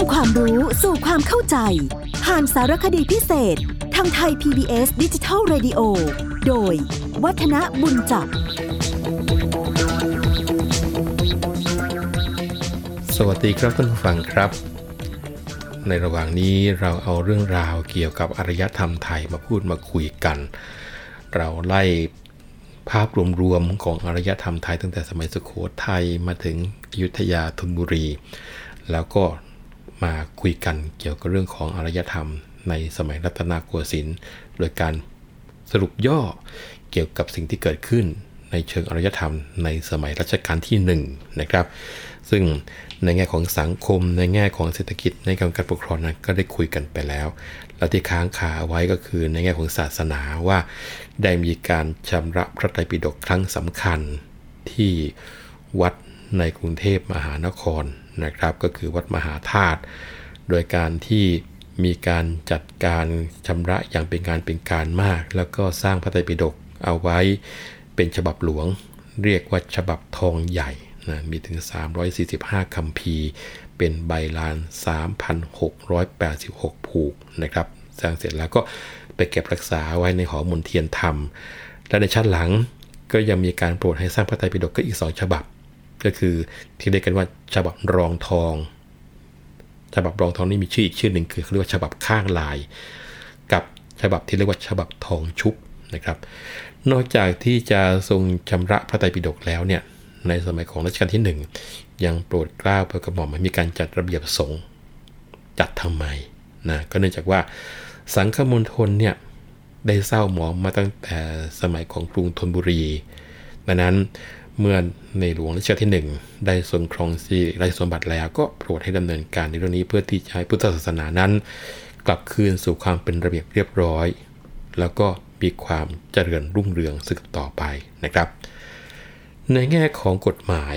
ำความรู้สู่ความเข้าใจ ผ่านสารคดีพิเศษ ทางไทย PBS ดิจิทัล Radio โดย วัฒนบุญจับ สวัสดีครับท่านผู้ฟังครับ ในระหว่างนี้เราเอาเรื่องราวเกี่ยวกับอารยธรรมไทยมาพูดมาคุยกัน เราไล่ภาพรวมๆของอารยธรรมไทยตั้งแต่สมัยสุโขทัยมาถึงอยุธยาธนบุรี แล้วก็ มาคุยกันเกี่ยวกับเรื่องของอารยธรรม ในสมัยรัตนโกสินทร์โดยการสรุปย่อเกี่ยวกับสิ่งที่เกิดขึ้นในเชิงอารยธรรมในสมัยรัชกาลที่1นนะครับ ซึ่งในแง่ของสังคมในแง่ของเศรษฐกิจในแง่ของการปกครองนั้นก็ได้คุยกันไปแล้ว แล้วที่ค้างคาไว้ก็คือในแง่ของศาสนาว่า ได้มีการชำระพระไตรปิฎกครั้งสำคัญที่วัดในกรุงเทพมหานคร นะครับก็คือวัดมหาธาตุโดยการที่มีการจัดการชำระอย่างเป็นการเป็นการมาก แล้วก็สร้างพระไตรปิฎกเอาไว้เป็นฉบับหลวง เรียกว่าฉบับทองใหญ่นะมีถึง 345คัมภีร์เป็นใบลาน 3,686 ผูกนะครับสร้างเสร็จแล้วก็ไปเก็บรักษาไว้ในหอมนเทียนธรรม และในชั้นหลังก็ยังมีการโปรดให้สร้างพระไตรปิฎกก็อีก 2 ฉบับ ก็คือที่เรียกกันว่าฉบับรองทอง ฉบับรองทองนี่มีชื่ออีกชื่อหนึ่งคือเขาเรียกว่าฉบับข้างลาย กับฉบับที่เรียกว่าฉบับทองชุบนะครับ นอกจากที่จะทรงชำระพระไตรปิฎกแล้วเนี่ยในสมัยของรัชกาลที่ 1 ยังโปรดเกล้าโปรดกระหม่อมมีการจัดระเบียบสงฆ์จัดทำไมนะก็เนื่องจากว่าสังฆมณฑลเนี่ยได้เศร้าหมองมาตั้งแต่สมัยของกรุงธนบุรีดังนั้น เมื่อในหลวงรัชกาลที่1ได้ทรงครองสิริราชสมบัติแล้วก็โปรดให้ดำเนินการในเรื่องนี้เพื่อที่จะให้พุทธศาสนานั้น กลับคืนสู่ความเป็นระเบียบเรียบร้อย แล้วก็มีความเจริญรุ่งเรืองสืบต่อไปนะครับ ในแง่ของกฎหมาย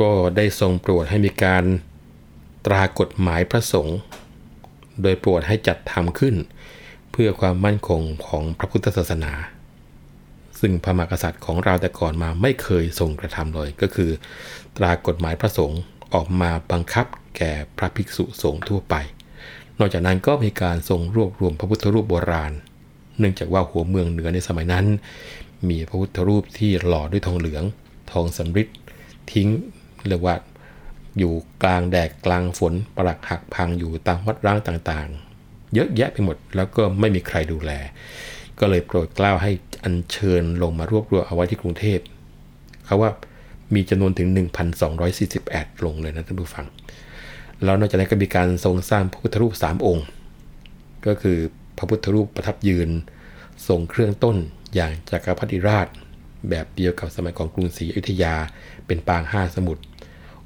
ก็ได้ทรงโปรดให้มีการตรากฎหมายพระสงฆ์โดยโปรดให้จัดทำขึ้น เพื่อความมั่นคงของพระพุทธศาสนา ซึ่งพระมหากษัตริย์ของเราแต่ก่อนมาไม่เคยทรงกระทำเลย ก็คือ ตรากฎหมายพระสงฆ์ออกมาบังคับแก่พระภิกษุสงฆ์ทั่วไป นอกจากนั้นก็มีการทรงรวบรวมพระพุทธรูปโบราณ เนื่องจากว่าหัวเมืองเหนือในสมัยนั้น มีพระพุทธรูปที่หล่อด้วยทองเหลือง ทองสำริดทิ้งเรียกว่าอยู่กลางแดดกลางฝนปรักหักพังอยู่ตามวัดร้างต่างๆ เยอะแยะไปหมดแล้วก็ไม่มีใครดูแล ก็เลยโปรดเกล้าให้อัญเชิญลงมารวบรวมเอาไว้ที่กรุงเทพเขาว่ามีจำนวนถึง 1,248ลงเลยนะท่านผู้ฟัง แล้วนอกจากนั้นก็มีการทรงสร้างพระพุทธรูป 3 องค์ ก็คือพระพุทธรูปประทับยืน ทรงเครื่องต้นอย่างจักรพรรดิราช แบบเดียวกับสมัยของกรุงศรีอยุธยา เป็นปางห้าสมุทร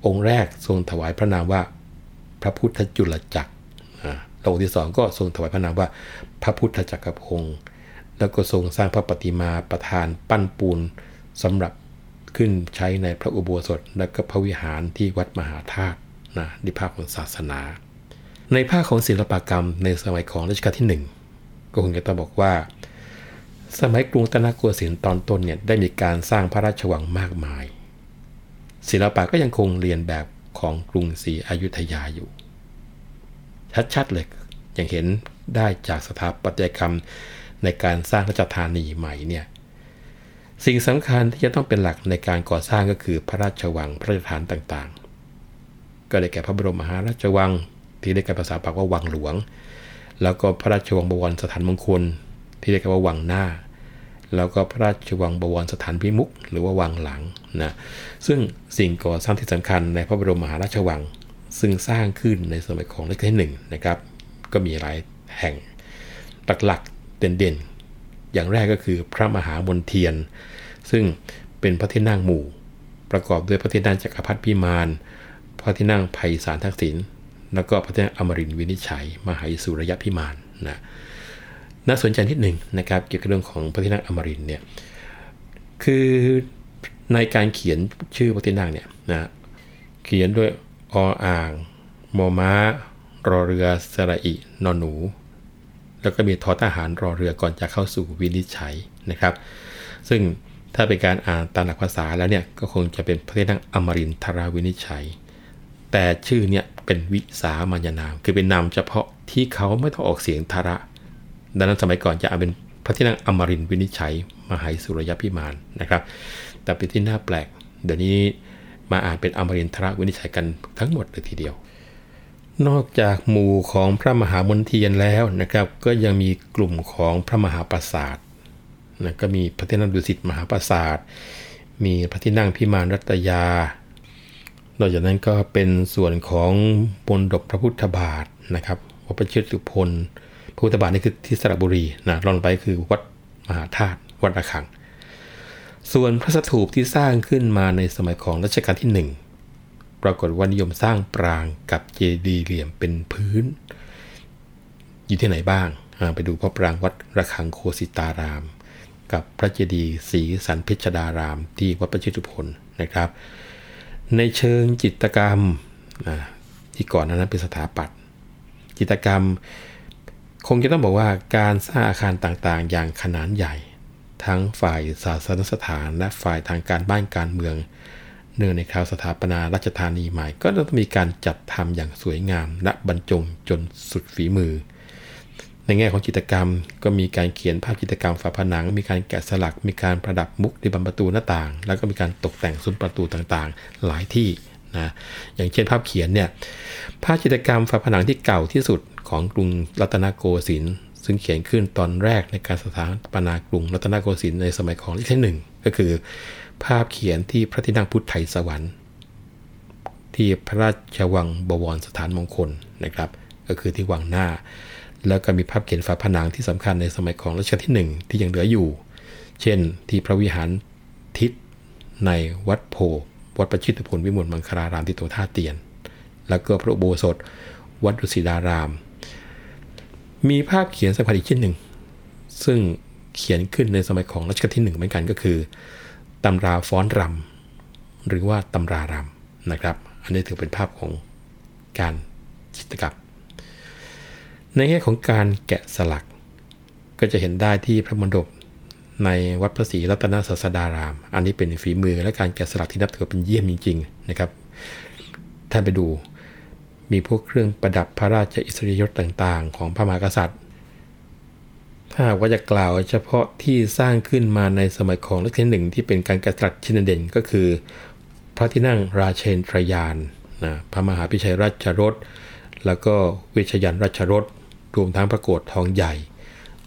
องค์แรกทรงถวายพระนามว่าพระพุทธจุลจักรองค์ที่สองก็ทรงถวายพระนามว่าพระพุทธจักรพงศ์ แล้วก็ทรงสร้างพระปฏิมาประธานปั้นปูนสำหรับขึ้นใช้ในพระอุโบสถและก็พระวิหารที่วัดมหาธาตุนะในภาคของศาสนา ในภาคของศิลปกรรมในสมัยของรัชกาลที่ 1 ก็คงจะต้องบอกว่า สมัยกรุงรัตนโกสินทร์ตอนต้นเนี่ยได้มีการสร้างพระราชวังมากมาย ศิลปะก็ยังคงเรียนแบบของกรุงศรีอยุธยาอยู่ ชัดๆเลยอย่างเห็นได้จากสถาปัตยกรรม ในการสร้างราชธานีใหม่เนี่ยสิ่งสำคัญที่จะต้องเป็นหลักในการก่อสร้างก็คือพระราชวังพระราชฐานต่างๆ ก็ได้แก่พระบรมมหาราชวัง ที่เรียกกันภาษาปากว่าวังหลวง แล้วก็พระราชวังบวรสถานมงคล ที่เรียกกันว่าวังหน้า แล้วก็พระราชวังบวรสถานพิมุขหรือว่าวังหลังนะซึ่งสิ่งก่อสร้างที่สำคัญในพระบรมมหาราชวัง ซึ่งสร้างขึ้นในสมัยของรัชกาลที่หนึ่งนะครับ ก็มีหลายแห่งหลักๆ เด่นๆ อย่างแรกก็คือพระมหามนเทียน ซึ่งเป็นพระที่นั่งหมู่ ประกอบด้วยพระที่นั่งจักรพรรดิพิมานพระที่นั่งไพศาลทักษิณแล้วก็พระที่นั่งอมรินวินิจฉัย มหาสุรยพิมานนะน่าสนใจนิดหนึ่งนะครับเกี่ยวกับเรื่องของพระที่นั่งอมรินเนี่ยคือในการเขียนชื่อพระที่นั่งเนี่ยนะเขียนด้วยออ่างมอม้ารอเรือสระอินอหนู แล้วก็มีทอทหารรอเรือก่อนจะเข้าสู่วินิจฉัยนะครับ ซึ่งถ้าเป็นการอ่านตามหลักภาษาแล้วเนี่ยก็คงจะเป็นพระที่นั่งอมรินทราวินิจฉัย แต่ชื่อเนี่ยเป็นวิสามัญนาม คือเป็นนามเฉพาะที่เขาไม่ต้องออกเสียงทาระ ดังนั้นสมัยก่อนจะเอาเป็นพระที่นั่งอมรินวินิจฉัย มหาสุรยพิมานนะครับ แต่เป็นที่น่าแปลก เดี๋ยวนี้มาอ่านเป็นอมรินทระวินิจฉัยกันทั้งหมดเลยทีเดียว นอกจากหมู่ของพระมหามนเทียนแล้วนะครับ ก็ยังมีกลุ่มของพระมหาปราสาทนะก็มีพระที่นั่งดุสิตมหาปราสาท มีพระที่นั่งพิมานรัตยา นอกจากนั้นก็เป็นส่วนของบนดบพระพุทธบาทนะครับวัดประชิตสุพลพระพุทธบาทนี่คือที่สระบุรีนะรอนไปคือวัดมหาธาตุวัดระฆัง ส่วนพระสถูปที่สร้างขึ้นมาในสมัยของรัชกาลที่1 ปรากฏว่านิยมสร้างปรางกับเจดีย์เหลี่ยมเป็นพื้น อยู่ที่ไหนบ้าง ไปดูพระปรางวัดระฆังโคสิตาราม กับพระเจดีย์ศรีสันเพิชดาราม ที่วัดประชิตุพลนะครับ ในเชิงจิตกรรมที่ก่อนนั้นเป็นสถาปัตย์จิตกรรม คงจะต้องบอกว่าการสร้างอาคารต่างๆ อย่างขนาดใหญ่ ทั้งฝ่ายศาสนสถานและฝ่ายทางการบ้านการเมือง เนื่องในคราวสถาปนาราชธานีใหม่ ก็ต้องมีการจัดทำอย่างสวยงามและบรรจงจนสุดฝีมือ ในแง่ของจิตรกรรมก็มีการเขียนภาพจิตรกรรมฝาผนัง มีการแกะสลัก มีการประดับมุกในบันประตูหน้าต่าง แล้วก็มีการตกแต่งซุ้มประตูต่างๆ หลายที่นะอย่างเช่นภาพเขียนเนี่ยภาพจิตรกรรมฝาผนังที่เก่าที่สุดของกรุงรัตนโกสินทร์ซึ่งเขียนขึ้นตอนแรกในการสถาปนากรุงรัตนโกสินทร์ในสมัยของรัชกาลที่หนึ่งก็คือ ภาพเขียนที่พระที่นั่งพุทธไทยสวรรค์ ที่พระราชวังบวรสถานมงคลนะครับ ก็คือที่วังหน้า แล้วก็มีภาพเขียนฝาผนังที่สำคัญในสมัยของรัชกาลที่ 1 ที่ยังเหลืออยู่ เช่น ที่พระวิหารทิศในวัดโพวัดประชิตผลวิมลมังคลารามที่ตัวท่าเตียน แล้วก็พระโบสถวัดดุสิตาราม มีภาพเขียนสำคัญอีกชิ้นหนึ่ง ซึ่งเขียนขึ้นในสมัยของรัชกาลที่ 1 เหมือนกันก็คือ ตำราฟ้อนรำหรือว่าตำรารำนะครับ อันนี้ถือเป็นภาพของการจิตกรรมในแง่ของการแกะสลัก ก็จะเห็นได้ที่พระมณฑปในวัดพระศรีรัตนศาสดาราม อันนี้เป็นฝีมือและการแกะสลักที่นับถือเป็นเยี่ยมจริงๆนะครับท่านไปดูมีพวกเครื่องประดับพระราชอิสริยยศต่างๆ ของพระมหากษัตริย์ ถ้าว่าจะกล่าวเฉพาะที่สร้างขึ้นมาในสมัยของรัชกาลหนึ่งที่เป็นการกระตัดชิ้นเด่นก็คือ พระที่นั่งราเชนทรยานนะพระมหาพิชัยราชรถ แล้วก็เวชยันราชรถ รวมทั้งพระโกฏทองใหญ่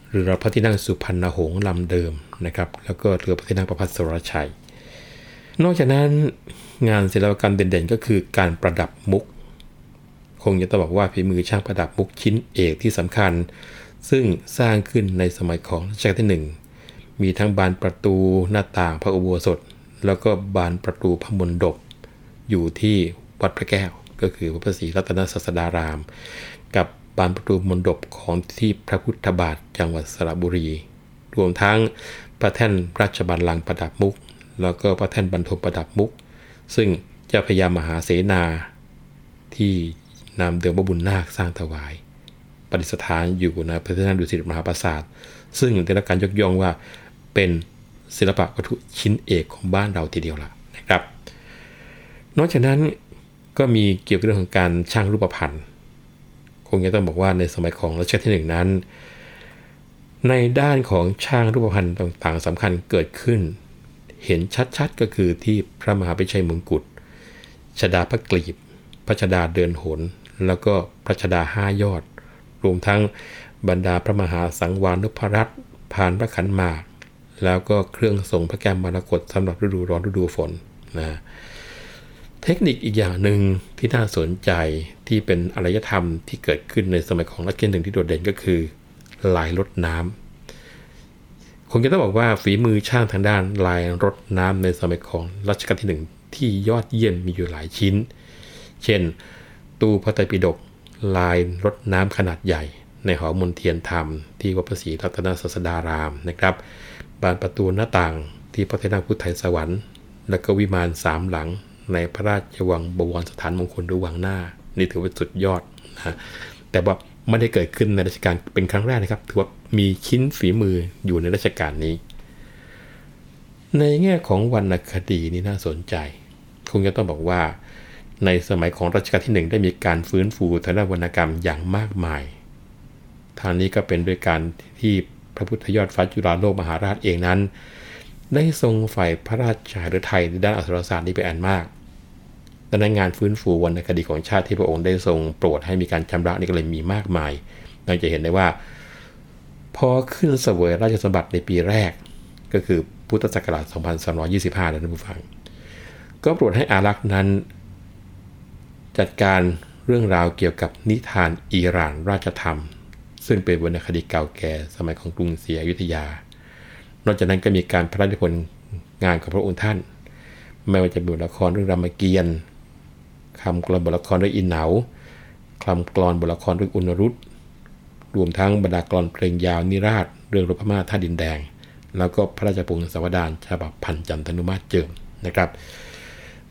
หรือพระที่นั่งสุพรรณหงษ์ลำเดิมนะครับ แล้วก็เรือพระที่นั่งประพัสรชัย นอกจากนั้นงานศิลปกรรมเด่นๆ ก็คือการประดับมุก คงจะต้องบอกว่าฝีมือช่างประดับมุกชิ้นเอกที่สำคัญ ซึ่งสร้างขึ้นในสมัยของรัชกาลที่ 1 มีทั้งบานประตูหน้าต่างพระอุโบสถ แล้วก็บานประตูพระมณฑปอยู่ที่วัดพระแก้ว ก็คือวัดพระศรีรัตนศาสดาราม กับบานประตูมณฑปของที่พระพุทธบาทจังหวัดสระบุรี รวมทั้งพระแท่นราชบัลลังก์ประดับมุก แล้วก็พระแท่นบรรทมประดับมุก ซึ่งเจ้าพญามหาเสนาที่นำเดิมบุญนาคสร้างถวาย ประดิษฐานอยู่ในพระที่นั่งดุสิตมหาปราสาทซึ่งได้รับการยกย่องว่าเป็นศิลปะวัตถุชิ้นเอกของบ้านเราทีเดียวละนะครับ นอกจากนั้นก็มีเกี่ยวกับเรื่องของการช่างรูปพรรณคงจะต้องบอกว่าในสมัยของรัชกาลที่หนึ่งนั้น ในด้านของช่างรูปพรรณต่างๆสำคัญเกิดขึ้น เห็นชัดๆก็คือที่พระมหาพิชัยมงกุฎชดาพระกลีบ พระชดาเดินหน แล้วก็พระชดาห้ายอด รวมทั้งบรรดาพระมหาสังวานุพรัตน์ผ่านพระขันหมาก แล้วก็เครื่องทรงพระแก้มมรกตสำหรับฤดูร้อนฤดูฝนนะเทคนิคอีกอย่างหนึ่งที่น่าสนใจที่เป็นอารยธรรมที่เกิดขึ้นในสมัยของรัชกาลหนึ่งที่โดดเด่นก็คือลายรดน้ำคงจะต้องบอกว่าฝีมือช่างทางด้านลายรดน้ำในสมัยของรัชกาลที่หนึ่งที่ยอดเยี่ยมมีอยู่หลายชิ้น เช่น ตู้พระไตรปิฎก ลายรดน้ำขนาดใหญ่ ในหอมนเทียนธรรม ที่วัดพระศรีรัตนศาสดารามนะครับ บานประตูหน้าต่างที่พระเทนาพุทธไทยสวรรค์ และก็วิมานสามหลัง ในพระราชวังบวรสถานมงคลหรือวังหน้า นี่ถือว่าสุดยอดนะแต่ว่าไม่ได้เกิดขึ้นในรัชกาลเป็นครั้งแรกนะครับ ถือว่ามีชิ้นฝีมืออยู่ในรัชกาลนี้ ในแง่ของวรรณคดีนี่น่าสนใจ คงจะต้องบอกว่า ในสมัยของรัชกาลที่หนึ่งได้มีการฟื้นฟูทางด้านวรรณกรรมอย่างมากมาย ทางนี้ก็เป็นโดยการที่พระพุทธยอดฟ้าจุฬาโลกมหาราชเองนั้น ได้ทรงฝ่ายพระราชาฤทัยในด้านอักษรศาสตร์นี้เป็นอันมากดังนั้นงานฟื้นฟูวรรณคดีของชาติที่พระองค์ได้ทรงโปรดให้มีการชำระนี่ก็เลยมีมากมายเราจะเห็นได้ว่า พอขึ้นเสวยราชสมบัติในปีแรก ก็คือพุทธศักราช 2325นะท่านผู้ฟัง ก็โปรดให้อารักษ์นั้น จัดการเรื่องราวเกี่ยวกับนิทานอิหร่านราชธรรม ซึ่งเป็นวรรณคดีเก่าแก่สมัยของกรุงศรีอยุธยา นอกจากนั้นก็มีการพระราชพนธ์งานของพระองค์ท่าน ไม่ว่าจะเป็นละครเรื่องรามเกียรติ์คำกลอนบทละครด้วยอินเหนาคำกลอนบทละครด้วยอุณรุตรวมทั้งบรรดากลอนเพลงยาวนิราช เรื่องรบพม่าท่าดินแดง แล้วก็พระราชพงศาวดารฉบับพันจันทนุมาตเจิมนะครับ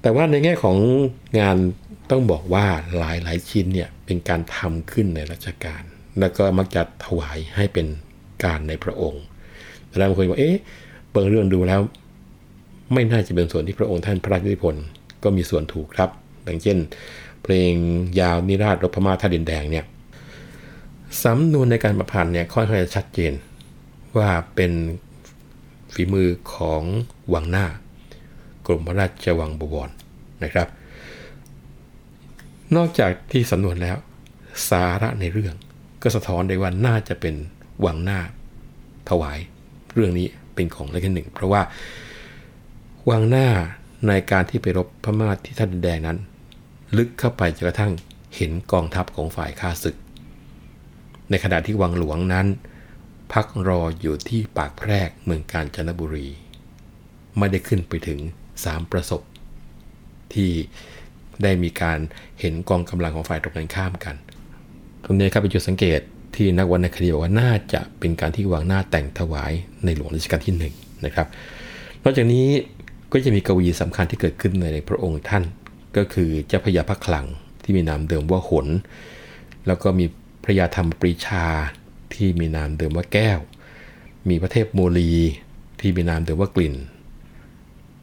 แต่ว่าในแง่ของงาน ต้องบอกว่าหลายหลายชิ้นเนี่ยเป็นการทำขึ้นในรัชกาลแล้วก็มักจะถวายให้เป็นการในพระองค์แต่บางคนบอกเอ๊ะเปิดเรื่องดูแล้ว ไม่น่าจะเป็นส่วนที่พระองค์ท่านพระราชนิพนธ์ก็มีส่วนถูกครับดังเช่น เพลงยาวนิราชรพม่าท่าดินแดงเนี่ยสำนวนในการประพันธ์เนี่ยค่อนข้างจะชัดเจนว่าเป็นฝีมือของวังหน้ากรมพระราชวังบวรนะครับ นอกจากที่สำนวนแล้ว สาระในเรื่อง ก็สะท้อนได้ว่าน่าจะเป็นวังหน้า ถวายเรื่องนี้เป็นของรัชกาลหนึ่ง เพราะว่าวังหน้าในการที่ไปรบพม่าที่ท่าดินแดงนั้น ลึกเข้าไปจนกระทั่งเห็นกองทัพของฝ่ายข้าศึก ในขณะที่วังหลวงนั้น พักรออยู่ที่ปากแพรกเมืองกาญจนบุรี ไม่ได้ขึ้นไปถึงสามประสบ ที่ ได้มีการเห็นกองกำลังของฝ่ายตรงกันข้ามกัน ตรงนี้ครับเป็นจุดสังเกตที่นักวรรณคดีบอกว่าน่าจะเป็นการที่วางหน้าแต่งถวายในหลวงรัชกาลที่1นนะครับ นอกจากนี้ก็จะมีกวีสำคัญที่เกิดขึ้นในพระองค์ท่าน ก็คือเจ้าพญาพระคลังที่มีนามเดิมว่าหน แล้วก็มีพระยาธรรมปรีชาที่มีนามเดิมว่าแก้ว มีพระเทพโมลีที่มีนามเดิมว่ากลิ่น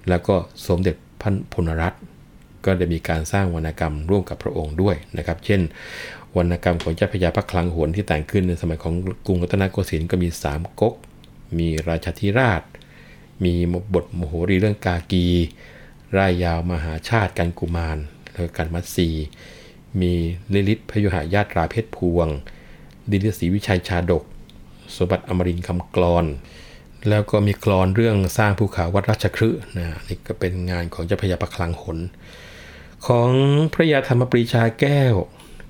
แล้วก็สมเด็จพระพนรัตน์ ก็ได้มีการสร้างวรรณกรรมร่วมกับพระองค์ด้วยนะครับ เช่น วรรณกรรมของเจ้าพระยาพระคลังหนที่แต่งขึ้นในสมัยของกรุงรัตนโกสินทร์ก็มีสามก๊ก มีราชธิราช มีบทมโหรีเรื่องกากีร่ายยาวมหาชาติกัณฑ์กุมารแล้วกัณฑ์มัทรีมีลิลิตพยุหยาตราเพชรพวง ดิลิศรีวิชัยชาดก สมบัติอมรินคำกรอน แล้วก็มีกรอนเรื่องสร้างภูเขาวัดราชครืนะนี่ก็เป็นงานของเจ้าพญาประคลังหน ของพระยาธรรมปรีชาแก้ว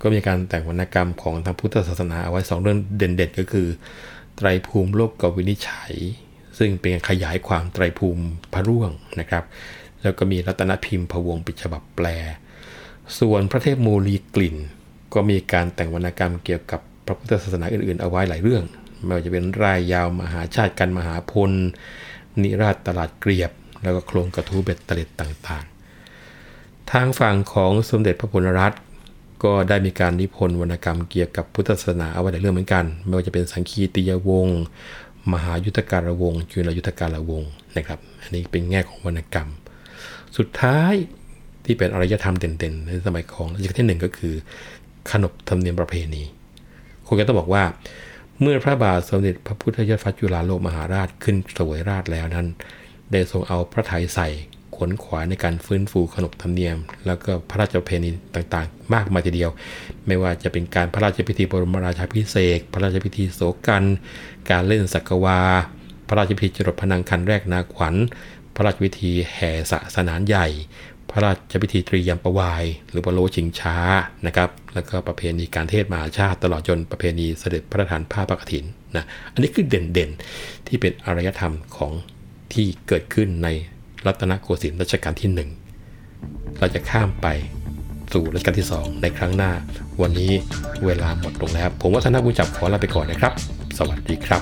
ก็มีการแต่งวรรณกรรมของทางพุทธศาสนาเอาไว้สองเรื่องเด่นๆ ก็คือ ไตรภูมิโลกกวินิจฉัย ซึ่งเป็นขยายความไตรภูมิพระร่วงนะครับ แล้วก็มีรัตนพิมพ์พวงปิฉบับแปล ส่วนพระเทพมูลีกลิ่น ก็มีการแต่งวรรณกรรมเกี่ยวกับพระพุทธศาสนาอื่นๆ เอาไว้หลายเรื่อง ไม่ว่าจะเป็นรายยาวมหาชาติกันมหาพล นิราชตลาดเกลียบ แล้วก็โครงกระทู้เบ็ดเตล็ดต่างๆ ทางฝั่งของสมเด็จพระพลรัตน์ก็ได้มีการนิพนธ์วรรณกรรมเกี่ยวกับพุทธศาสนาเอาไว้หลายเรื่องเหมือนกัน ไม่ว่าจะเป็นสังคีติยวงศ์มหายุทธการวงศ์จุลยุทธการวงศ์นะครับ อันนี้เป็นแง่ของวรรณกรรม สุดท้ายที่เป็นอารยธรรมเด่นๆ ในสมัยของรัชกาลที่หนึ่งก็คือ ขนบธรรมเนียมประเพณีคงจะต้องบอกว่า เมื่อพระบาทสมเด็จพระพุทธยอดฟ้าจุฬาโลกมหาราชขึ้นสวยราชแล้วนั้น ได้ทรงเอาพระไถยใส่ ขวนขวายในการฟื้นฟูขนบธรรมเนียม แล้วก็พระราชเพณีต่างๆ มากมายทีเดียว ไม่ว่าจะเป็นการพระราชพิธีบรมราชาพิเศษ พระราชพิธีโศกัน การเล่นสักวา พระราชพิธีจรดพนังคันแรกนาขวัญ พระราชพิธีแห่สะสนานใหญ่ พระราชพิธีตรียมประวาย หรือปโลชิงช้านะครับแล้วก็ประเพณีการเทศมหาชาติตลอดจนประเพณีเสด็จพระราชทานผ้าปะกฐินนะอันนี้คือเด่นๆที่เป็นอารยธรรมของที่เกิดขึ้นใน รัตนโกสินทร์รัชกาลที่ 1 เราจะข้ามไปสู่รัชกาลที่ 2 ในครั้งหน้า วันนี้เวลาหมดลงแล้ว ผมวัฒนบุญจับขอลาไปก่อนนะครับ สวัสดีครับ